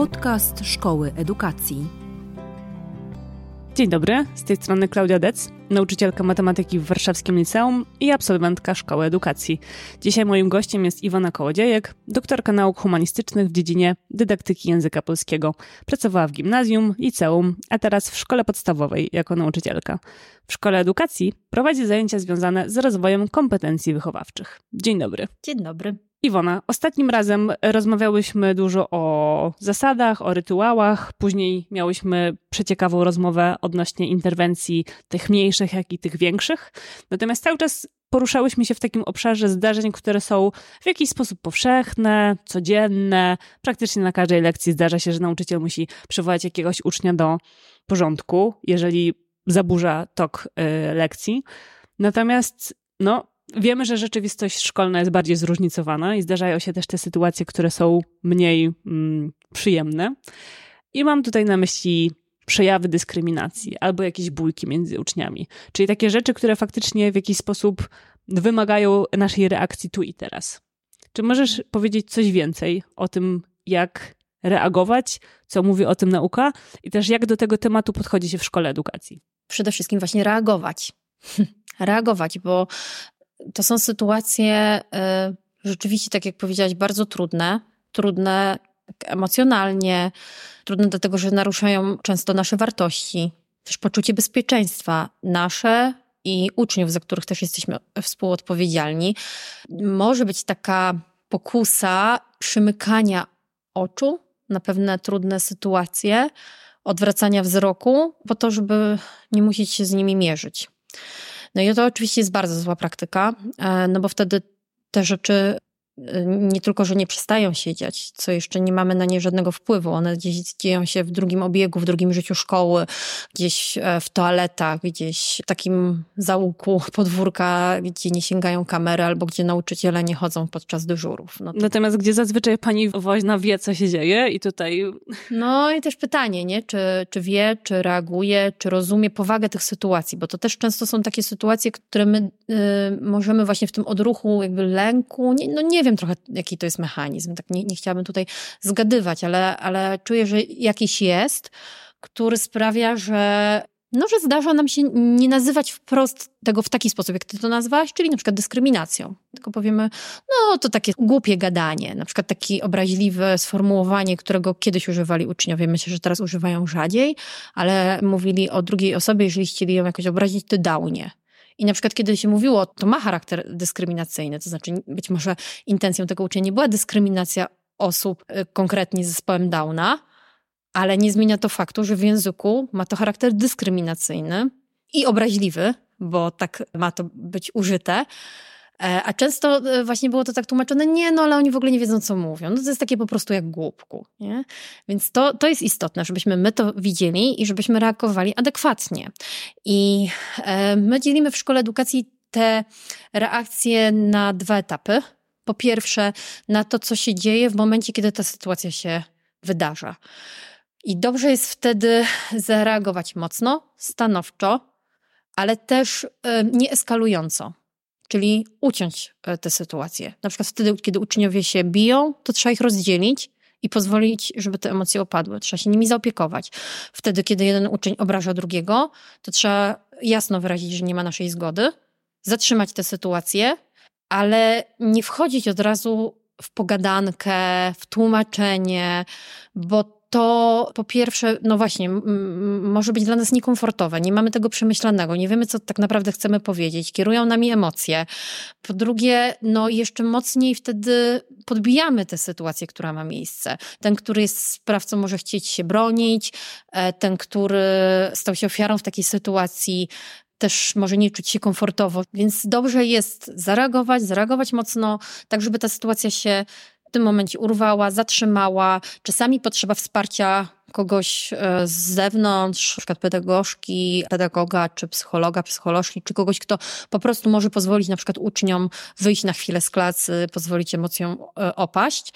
Podcast Szkoły Edukacji. Dzień dobry, z tej strony Klaudia Dec, nauczycielka matematyki w Warszawskim Liceum i absolwentka Szkoły Edukacji. Dzisiaj moim gościem jest Iwona Kołodziejek, doktorka nauk humanistycznych w dziedzinie dydaktyki języka polskiego. Pracowała w gimnazjum, liceum, a teraz w szkole podstawowej jako nauczycielka. W Szkole Edukacji prowadzi zajęcia związane z rozwojem kompetencji wychowawczych. Dzień dobry. Dzień dobry. Iwona, ostatnim razem rozmawiałyśmy dużo o zasadach, o rytuałach. Później miałyśmy przeciekawą rozmowę odnośnie interwencji tych mniejszych, jak i tych większych. Natomiast cały czas poruszałyśmy się w takim obszarze zdarzeń, które są w jakiś sposób powszechne, codzienne. Praktycznie na każdej lekcji zdarza się, że nauczyciel musi przywołać jakiegoś ucznia do porządku, jeżeli zaburza tok y, lekcji. Natomiast no, Wiemy, że rzeczywistość szkolna jest bardziej zróżnicowana i zdarzają się też te sytuacje, które są mniej mm, przyjemne. I mam tutaj na myśli przejawy dyskryminacji albo jakieś bójki między uczniami. Czyli takie rzeczy, które faktycznie w jakiś sposób wymagają naszej reakcji tu i teraz. Czy możesz powiedzieć coś więcej o tym, jak reagować, co mówi o tym nauka i też jak do tego tematu podchodzi się w szkole edukacji? Przede wszystkim właśnie reagować. reagować, bo to są sytuacje y, rzeczywiście, tak jak powiedziałaś, bardzo trudne. Trudne emocjonalnie, trudne dlatego, że naruszają często nasze wartości, też poczucie bezpieczeństwa nasze i uczniów, za których też jesteśmy współodpowiedzialni. Może być taka pokusa przymykania oczu na pewne trudne sytuacje, odwracania wzroku, po to, żeby nie musieć się z nimi mierzyć. No i to oczywiście jest bardzo zła praktyka, e, no bo wtedy te rzeczy nie tylko, że nie przestają się dziać, co jeszcze nie mamy na nie żadnego wpływu. One gdzieś dzieją się w drugim obiegu, w drugim życiu szkoły, gdzieś e, w toaletach, gdzieś w takim załuku podwórka, gdzie nie sięgają kamery albo gdzie nauczyciele nie chodzą podczas dyżurów. No to... Natomiast gdzie zazwyczaj pani woźna wie, co się dzieje i tutaj... No i też pytanie, nie? Czy, czy wie, czy reaguje, czy rozumie powagę tych sytuacji, bo to też często są takie sytuacje, które my y, możemy właśnie w tym odruchu jakby lęku, nie, no nie wiem, wiem trochę, jaki to jest mechanizm. Tak nie, nie chciałabym tutaj zgadywać, ale, ale czuję, że jakiś jest, który sprawia, że no, że zdarza nam się nie nazywać wprost tego w taki sposób, jak ty to nazwałaś, czyli na przykład dyskryminacją. Tylko powiemy, no to takie głupie gadanie, na przykład takie obraźliwe sformułowanie, którego kiedyś używali uczniowie, myślę, że teraz używają rzadziej, ale mówili o drugiej osobie, jeżeli chcieli ją jakoś obrazić, ty dałnie. I na przykład, kiedy się mówiło, to ma charakter dyskryminacyjny, to znaczy być może intencją tego uczenia nie była dyskryminacja osób y, konkretnie z zespołem Downa, ale nie zmienia to faktu, że w języku ma to charakter dyskryminacyjny i obraźliwy, bo tak ma to być użyte. E, a często e, właśnie było to tak tłumaczone, nie, no ale oni w ogóle nie wiedzą, co mówią. No to jest takie po prostu jak głupku. Nie? Więc to, to jest istotne, żebyśmy my to widzieli i żebyśmy reagowali adekwatnie. I e, my dzielimy w szkole edukacji te reakcje na dwa etapy. Po pierwsze, na to, co się dzieje w momencie, kiedy ta sytuacja się wydarza. I dobrze jest wtedy zareagować mocno, stanowczo, ale też nie eskalująco czyli uciąć e, tę sytuację. Na przykład wtedy, kiedy uczniowie się biją, to trzeba ich rozdzielić i pozwolić, żeby te emocje opadły. Trzeba się nimi zaopiekować. Wtedy, kiedy jeden uczeń obraża drugiego, to trzeba jasno wyrazić, że nie ma naszej zgody, zatrzymać tę sytuację, ale nie wchodzić od razu w pogadankę, w tłumaczenie, bo to po pierwsze, no właśnie, może być dla nas niekomfortowe, nie mamy tego przemyślanego, nie wiemy, co tak naprawdę chcemy powiedzieć, kierują nami emocje. Po drugie, no jeszcze mocniej wtedy podbijamy tę sytuację, która ma miejsce. Ten, który jest sprawcą, może chcieć się bronić, e, ten, który stał się ofiarą w takiej sytuacji, też może nie czuć się komfortowo, więc dobrze jest zareagować, zareagować mocno, tak żeby ta sytuacja się w tym momencie urwała, zatrzymała. Czasami potrzeba wsparcia kogoś e, z zewnątrz, na przykład pedagogzki, pedagoga, czy psychologa, psycholożki, czy kogoś, kto po prostu może pozwolić przykład uczniom wyjść na chwilę z klasy, pozwolić emocjom e, opaść.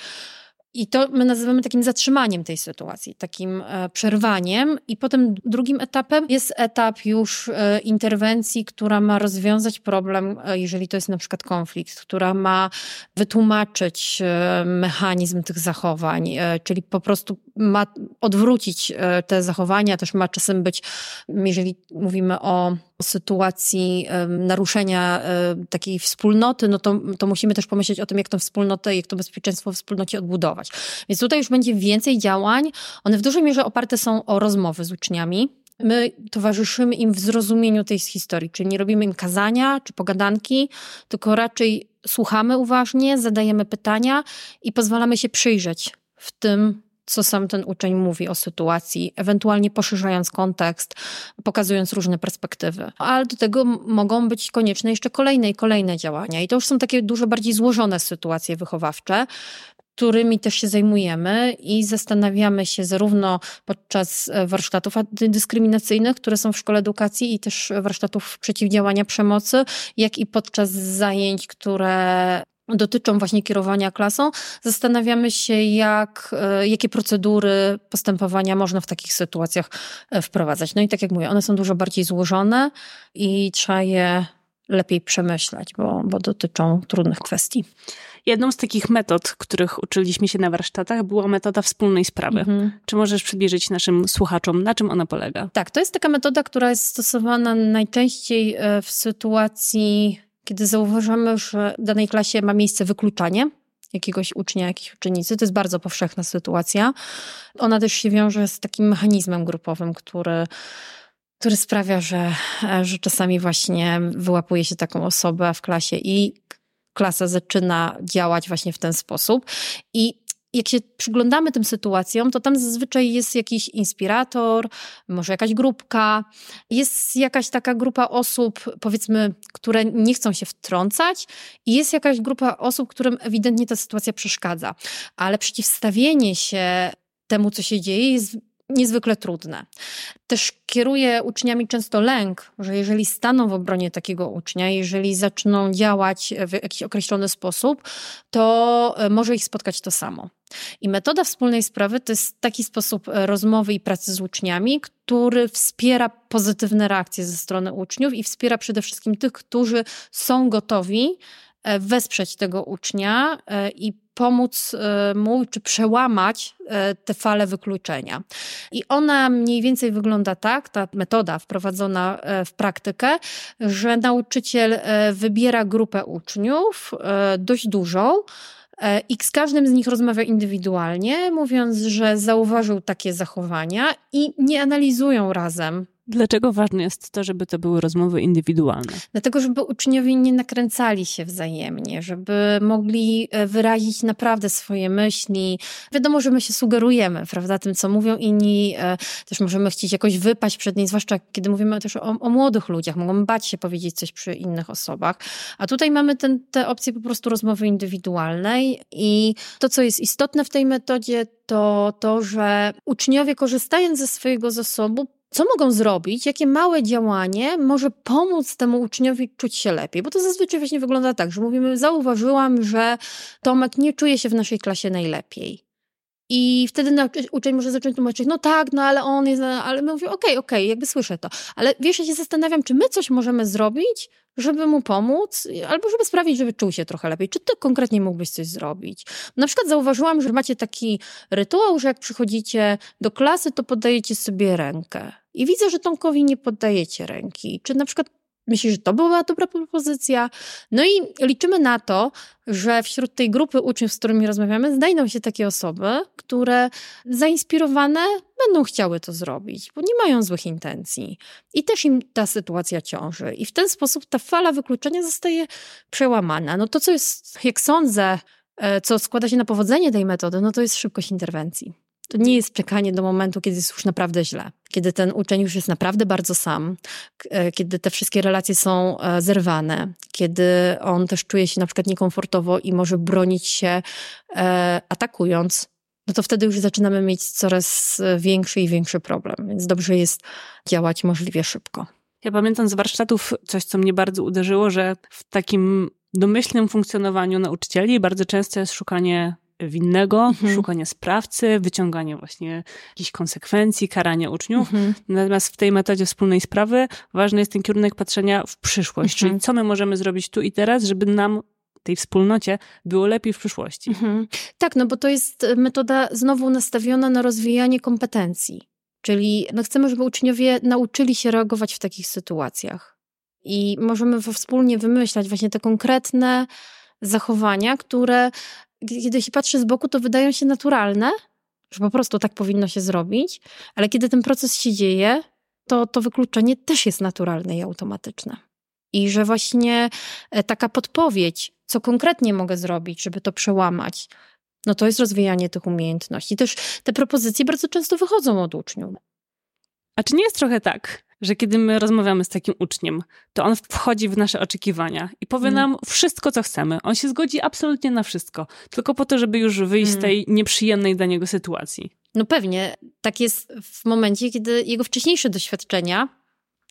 I to my nazywamy takim zatrzymaniem tej sytuacji, takim e, przerwaniem. I potem drugim etapem jest etap już e, interwencji, która ma rozwiązać problem, e, jeżeli to jest na przykład konflikt, która ma wytłumaczyć mechanizm tych zachowań, czyli po prostu ma odwrócić te zachowania, też ma czasem być, jeżeli mówimy o sytuacji naruszenia takiej wspólnoty, no to, to musimy też pomyśleć o tym, jak tę wspólnotę, jak to bezpieczeństwo w wspólnocie odbudować. Więc tutaj już będzie więcej działań. One w dużej mierze oparte są o rozmowy z uczniami, My towarzyszymy im w zrozumieniu tej historii, czyli nie robimy im kazania czy pogadanki, tylko raczej słuchamy uważnie, zadajemy pytania i pozwalamy się przyjrzeć w tym, co sam ten uczeń mówi o sytuacji, ewentualnie poszerzając kontekst, pokazując różne perspektywy. Ale do tego mogą być konieczne jeszcze kolejne i kolejne działania. I to już są takie dużo bardziej złożone sytuacje wychowawcze, którymi też się zajmujemy i zastanawiamy się zarówno podczas e, warsztatów antydyskryminacyjnych, które są w szkole edukacji i też warsztatów przeciwdziałania przemocy, jak i podczas zajęć, które dotyczą właśnie kierowania klasą, zastanawiamy się, jak, e, jakie procedury postępowania można w takich sytuacjach e, wprowadzać. No i tak jak mówię, one są dużo bardziej złożone i trzeba je lepiej przemyśleć, bo, bo dotyczą trudnych kwestii. Jedną z takich metod, których uczyliśmy się na warsztatach, była metoda wspólnej sprawy. Mhm. Czy możesz przybliżyć naszym słuchaczom, na czym ona polega? Tak, to jest taka metoda, która jest stosowana najczęściej e, w sytuacji, kiedy zauważamy, że w danej klasie ma miejsce wykluczanie jakiegoś ucznia, jakiejś uczennicy. To jest bardzo powszechna sytuacja. Ona też się wiąże z takim mechanizmem grupowym, który który sprawia, że, że czasami właśnie wyłapuje się taką osobę w klasie i klasa zaczyna działać właśnie w ten sposób. I jak się przyglądamy tym sytuacjom, to tam zazwyczaj jest jakiś inspirator, może jakaś grupka, jest jakaś taka grupa osób, powiedzmy, które nie chcą się wtrącać, i jest jakaś grupa osób, którym ewidentnie ta sytuacja przeszkadza. Ale przeciwstawienie się temu, co się dzieje, jest niezwykle trudne. Też kieruje uczniami często lęk, że jeżeli staną w obronie takiego ucznia, jeżeli zaczną działać w jakiś określony sposób, to e, może ich spotkać to samo. I metoda wspólnej sprawy to jest taki sposób e, rozmowy i pracy z uczniami, który wspiera pozytywne reakcje ze strony uczniów i wspiera przede wszystkim tych, którzy są gotowi e, wesprzeć tego ucznia i pomóc e, mu, czy przełamać e, te fale wykluczenia. I ona mniej więcej wygląda tak, ta metoda wprowadzona e, w praktykę, że nauczyciel wybiera grupę uczniów, dość dużą, i z każdym z nich rozmawia indywidualnie, mówiąc, że zauważył takie zachowania i nie analizują razem Dlaczego ważne jest to, żeby to były rozmowy indywidualne? Dlatego, żeby uczniowie nie nakręcali się wzajemnie, żeby mogli e, wyrazić naprawdę swoje myśli. Wiadomo, że my się sugerujemy, prawda, tym, co mówią inni. E, też możemy chcieć jakoś wypaść przed niej, zwłaszcza kiedy mówimy też o, o młodych ludziach. Mogą bać się powiedzieć coś przy innych osobach. A tutaj mamy ten, te opcje po prostu rozmowy indywidualnej i to, co jest istotne w tej metodzie, to to, że uczniowie korzystając ze swojego zasobu co mogą zrobić, jakie małe działanie może pomóc temu uczniowi czuć się lepiej. Bo to zazwyczaj właśnie wygląda tak, że mówimy, zauważyłam, że Tomek nie czuje się w naszej klasie najlepiej. I wtedy uczeń może zacząć tłumaczyć, no tak, no ale on jest, ale my mówimy, okej, okay, okej, okay, jakby słyszę to. Ale wiesz, ja się zastanawiam, czy my coś możemy zrobić, żeby mu pomóc, albo żeby sprawić, żeby czuł się trochę lepiej. Czy ty konkretnie mógłbyś coś zrobić? Na przykład zauważyłam, że macie taki rytuał, że jak przychodzicie do klasy, to podajecie sobie rękę. I widzę, że Tomkowi nie poddajecie ręki. Czy na przykład Myślisz, że to była dobra propozycja? No i liczymy na to, że wśród tej grupy uczniów, z którymi rozmawiamy, znajdą się takie osoby, które zainspirowane będą chciały to zrobić, bo nie mają złych intencji. I też im ta sytuacja ciąży. I w ten sposób ta fala wykluczenia zostaje przełamana. No to, co jest, jak sądzę, e, co składa się na powodzenie tej metody, no to jest szybkość interwencji. To nie jest czekanie do momentu, kiedy jest już naprawdę źle, kiedy ten uczeń już jest naprawdę bardzo sam, e, kiedy te wszystkie relacje są e, zerwane, kiedy on też czuje się na przykład niekomfortowo i może bronić się e, atakując, no to wtedy już zaczynamy mieć coraz większy i większy problem. Więc dobrze jest działać możliwie szybko. Ja pamiętam z warsztatów coś, co mnie bardzo uderzyło, że w takim domyślnym funkcjonowaniu nauczycieli bardzo często jest szukanie winnego, mhm. szukanie sprawcy, wyciąganie właśnie jakichś konsekwencji, karania uczniów. Mhm. Natomiast w tej metodzie wspólnej sprawy ważny jest ten kierunek patrzenia w przyszłość, mhm. czyli co my możemy zrobić tu i teraz, żeby nam tej wspólnocie było lepiej w przyszłości. Mhm. Tak, no bo to jest metoda znowu nastawiona na rozwijanie kompetencji. Czyli no chcemy, żeby uczniowie nauczyli się reagować w takich sytuacjach. I możemy wspólnie wymyślać właśnie te konkretne zachowania, które, kiedy się patrzy z boku, to wydają się naturalne, że po prostu tak powinno się zrobić, ale kiedy ten proces się dzieje, to to wykluczenie też jest naturalne i automatyczne. I że właśnie e, taka podpowiedź, co konkretnie mogę zrobić, żeby to przełamać, no to jest rozwijanie tych umiejętności. Też te propozycje bardzo często wychodzą od uczniów. A czy nie jest trochę tak, że kiedy my rozmawiamy z takim uczniem, to on wchodzi w nasze oczekiwania i powie mm. nam wszystko, co chcemy. On się zgodzi absolutnie na wszystko, tylko po to, żeby już wyjść mm. z tej nieprzyjemnej dla niego sytuacji. No pewnie. Tak jest w momencie, kiedy jego wcześniejsze doświadczenia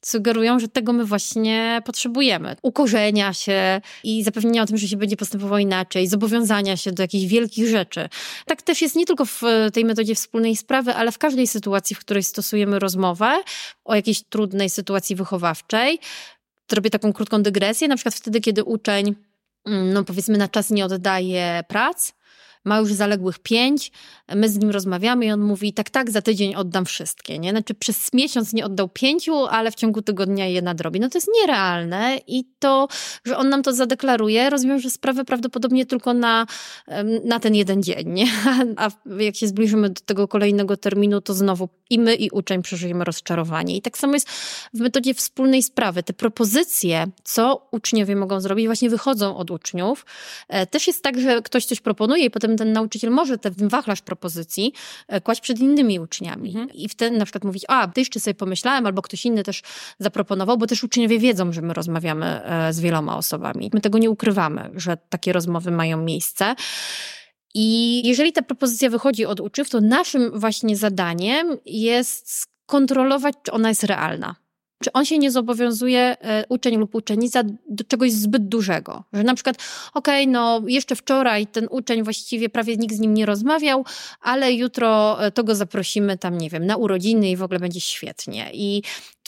sugerują, że tego my właśnie potrzebujemy. Ukorzenia się i zapewnienia o tym, że się będzie postępowało inaczej, zobowiązania się do jakichś wielkich rzeczy. Tak też jest nie tylko w tej metodzie wspólnej sprawy, ale w każdej sytuacji, w której stosujemy rozmowę o jakiejś trudnej sytuacji wychowawczej. Zrobię taką krótką dygresję, na przykład wtedy, kiedy uczeń, mm, no powiedzmy, na czas nie oddaje prac, ma już zaległych pięć, my z nim rozmawiamy i on mówi, tak, tak, za tydzień oddam wszystkie, nie? Znaczy przez miesiąc nie oddał pięciu, ale w ciągu tygodnia je nadrobi. No to jest nierealne i to, że on nam to zadeklaruje, rozwiąże sprawę prawdopodobnie tylko na, na ten jeden dzień, nie? A jak się zbliżymy do tego kolejnego terminu, to znowu i my, i uczeń przeżyjemy rozczarowanie. I tak samo jest w metodzie wspólnej sprawy. Te propozycje, co uczniowie mogą zrobić, właśnie wychodzą od uczniów. E, też jest tak, że ktoś coś proponuje i potem ten nauczyciel może ten wachlarz propozycji e, kłaść przed innymi uczniami. Mhm. I wtedy na przykład mówić, a, ty jeszcze sobie pomyślałem, albo ktoś inny też zaproponował, bo też uczniowie wiedzą, że my rozmawiamy e, z wieloma osobami. My tego nie ukrywamy, że takie rozmowy mają miejsce. I jeżeli ta propozycja wychodzi od uczniów, to naszym właśnie zadaniem jest skontrolować, czy ona jest realna. Czy on się nie zobowiązuje, e, uczeń lub uczennica, do czegoś zbyt dużego? Że na przykład, okej, okay, no jeszcze wczoraj ten uczeń właściwie prawie nikt z nim nie rozmawiał, ale jutro e, to go zaprosimy tam, nie wiem, na urodziny i w ogóle będzie świetnie. I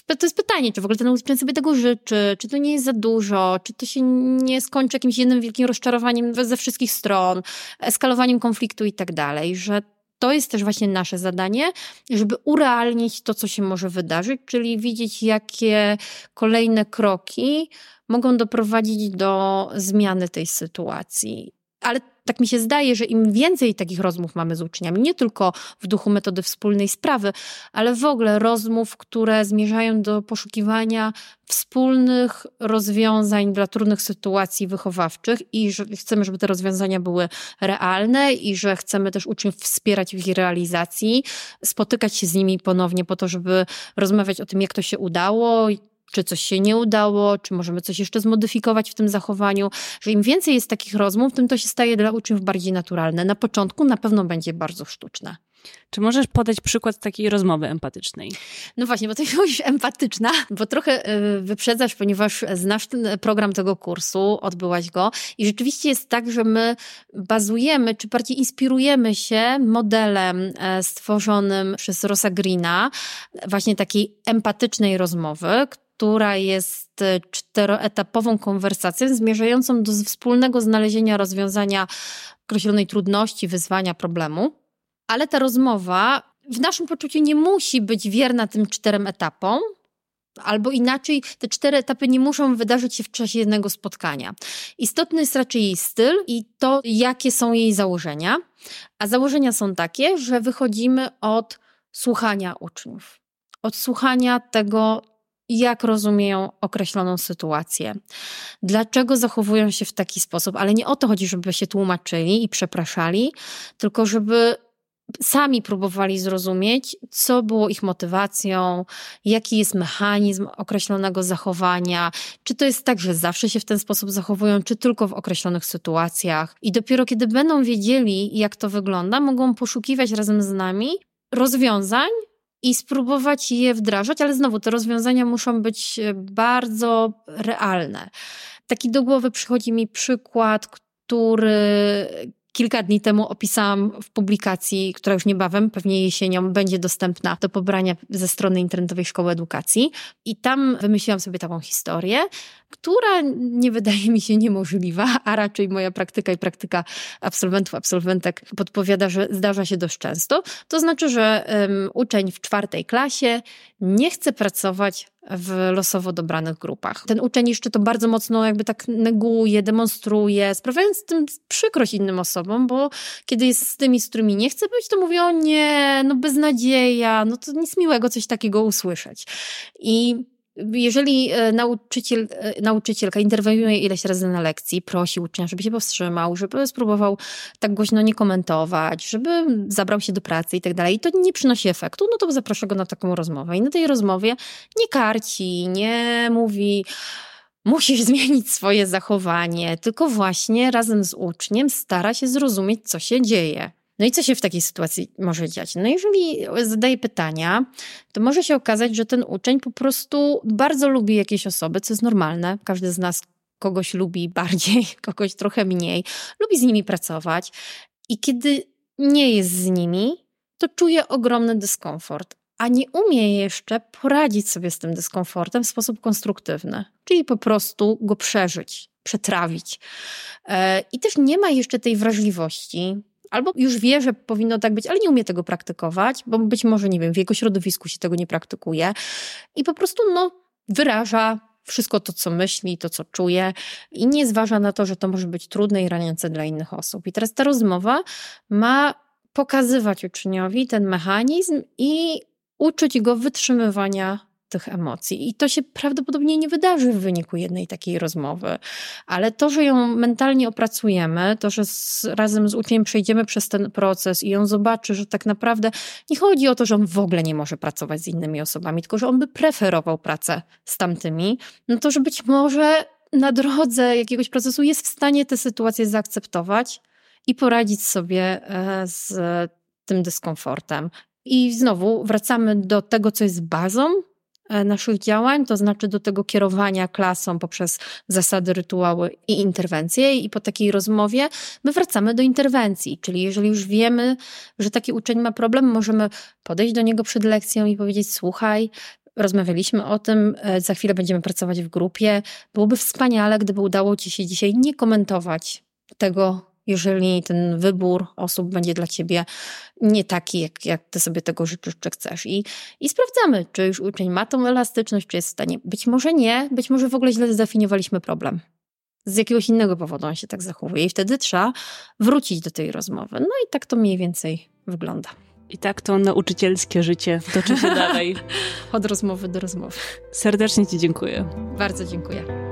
to jest pytanie, czy w ogóle ten uczeń sobie tego życzy, czy to nie jest za dużo, czy to się nie skończy jakimś jednym wielkim rozczarowaniem ze wszystkich stron, eskalowaniem konfliktu i tak dalej, że to jest też właśnie nasze zadanie, żeby urealnić to, co się może wydarzyć, czyli widzieć, jakie kolejne kroki mogą doprowadzić do zmiany tej sytuacji. Ale tak mi się zdaje, że im więcej takich rozmów mamy z uczniami, nie tylko w duchu metody wspólnej sprawy, ale w ogóle rozmów, które zmierzają do poszukiwania wspólnych rozwiązań dla trudnych sytuacji wychowawczych i że chcemy, żeby te rozwiązania były realne i że chcemy też uczniów wspierać w ich realizacji, spotykać się z nimi ponownie po to, żeby rozmawiać o tym, jak to się udało, czy coś się nie udało, czy możemy coś jeszcze zmodyfikować w tym zachowaniu, że im więcej jest takich rozmów, tym to się staje dla uczniów bardziej naturalne. Na początku na pewno będzie bardzo sztuczne. Czy możesz podać przykład takiej rozmowy empatycznej? No właśnie, bo to już empatyczna, bo trochę y, wyprzedzasz, ponieważ znasz ten program tego kursu, odbyłaś go i rzeczywiście jest tak, że my bazujemy, czy bardziej inspirujemy się modelem e, stworzonym przez Rosa Greena, właśnie takiej empatycznej rozmowy, która jest e, czteroetapową konwersacją zmierzającą do wspólnego znalezienia rozwiązania określonej trudności, wyzwania, problemu. Ale ta rozmowa w naszym poczuciu nie musi być wierna tym czterem etapom, Albo inaczej, te cztery etapy nie muszą wydarzyć się w czasie jednego spotkania. Istotny jest raczej jej styl i to, jakie są jej założenia. A założenia są takie, że wychodzimy od słuchania uczniów, od słuchania tego, jak rozumieją określoną sytuację, dlaczego zachowują się w taki sposób, ale nie o to chodzi, żeby się tłumaczyli i przepraszali, tylko żeby sami próbowali zrozumieć, co było ich motywacją, jaki jest mechanizm określonego zachowania, czy to jest tak, że zawsze się w ten sposób zachowują, czy tylko w określonych sytuacjach. I dopiero kiedy będą wiedzieli, jak to wygląda, mogą poszukiwać razem z nami rozwiązań, i spróbować je wdrażać, ale znowu te rozwiązania muszą być e, bardzo realne. Taki do głowy przychodzi mi przykład, który kilka dni temu opisałam w publikacji, która już niebawem, pewnie jesienią, będzie dostępna do pobrania ze strony internetowej Szkoły Edukacji. I tam wymyśliłam sobie taką historię, która nie wydaje mi się niemożliwa, a raczej moja praktyka i praktyka absolwentów, absolwentek podpowiada, że zdarza się dość często. To znaczy, że um, uczeń w czwartej klasie nie chce pracować w losowo dobranych grupach. Ten uczeń jeszcze to bardzo mocno jakby tak neguje, demonstruje, sprawiając tym przykrość innym osobom, bo kiedy jest z tymi, z którymi nie chce być, to mówi o nie, no beznadzieja, no to nic miłego coś takiego usłyszeć. I jeżeli e, nauczyciel, e, nauczycielka interweniuje ileś razy na lekcji, prosi ucznia, żeby się powstrzymał, żeby spróbował tak głośno nie komentować, żeby zabrał się do pracy i tak dalej, i to nie przynosi efektu, no to zaprasza go na taką rozmowę. I na tej rozmowie nie karci, nie mówi, musisz zmienić swoje zachowanie, tylko właśnie razem z uczniem stara się zrozumieć, co się dzieje. No i co się w takiej sytuacji może dziać? No jeżeli zadaje pytania, to może się okazać, że ten uczeń po prostu bardzo lubi jakieś osoby, co jest normalne. Każdy z nas kogoś lubi bardziej, kogoś trochę mniej, lubi z nimi pracować. I kiedy nie jest z nimi, to czuje ogromny dyskomfort, a nie umie jeszcze poradzić sobie z tym dyskomfortem w sposób konstruktywny, czyli po prostu go przeżyć, przetrawić. E, I też nie ma jeszcze tej wrażliwości, albo już wie, że powinno tak być, ale nie umie tego praktykować, bo być może, nie wiem, w jego środowisku się tego nie praktykuje i po prostu, no, wyraża wszystko to, co myśli, to, co czuje i nie zważa na to, że to może być trudne i raniące dla innych osób. I teraz ta rozmowa ma pokazywać uczniowi ten mechanizm i uczyć go wytrzymywania tych emocji. I to się prawdopodobnie nie wydarzy w wyniku jednej takiej rozmowy, ale to, że ją mentalnie opracujemy, to, że z, razem z uczniem przejdziemy przez ten proces i on zobaczy, że tak naprawdę nie chodzi o to, że on w ogóle nie może pracować z innymi osobami, tylko że on by preferował pracę z tamtymi, no to, że być może na drodze jakiegoś procesu jest w stanie tę sytuację zaakceptować i poradzić sobie e, z tym dyskomfortem. I znowu wracamy do tego, co jest bazą naszych działań, to znaczy do tego kierowania klasą poprzez zasady, rytuały i interwencje. I po takiej rozmowie my wracamy do interwencji, czyli jeżeli już wiemy, że taki uczeń ma problem, możemy podejść do niego przed lekcją i powiedzieć: Słuchaj, rozmawialiśmy o tym, e, za chwilę będziemy pracować w grupie. Byłoby wspaniale, gdyby udało Ci się dzisiaj nie komentować tego, jeżeli ten wybór osób będzie dla ciebie nie taki, jak, jak ty sobie tego życzysz, czy chcesz. I, I sprawdzamy, czy już uczeń ma tą elastyczność, czy jest w stanie. Być może nie, być może w ogóle źle zdefiniowaliśmy problem. Z jakiegoś innego powodu on się tak zachowuje, i wtedy trzeba wrócić do tej rozmowy. No i tak to mniej więcej wygląda. I tak to nauczycielskie życie toczy się dalej. Od rozmowy do rozmowy. Serdecznie Ci dziękuję. Bardzo dziękuję.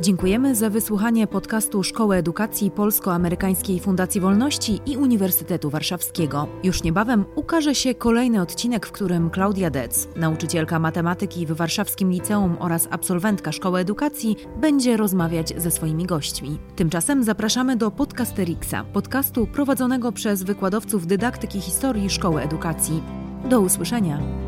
Dziękujemy za wysłuchanie podcastu Szkoły Edukacji Polsko-Amerykańskiej Fundacji Wolności i Uniwersytetu Warszawskiego. Już niebawem ukaże się kolejny odcinek, w którym Klaudia Dec, nauczycielka matematyki w Warszawskim Liceum oraz absolwentka Szkoły Edukacji, będzie rozmawiać ze swoimi gośćmi. Tymczasem zapraszamy do Podcasterixa, podcastu prowadzonego przez wykładowców dydaktyki historii Szkoły Edukacji. Do usłyszenia.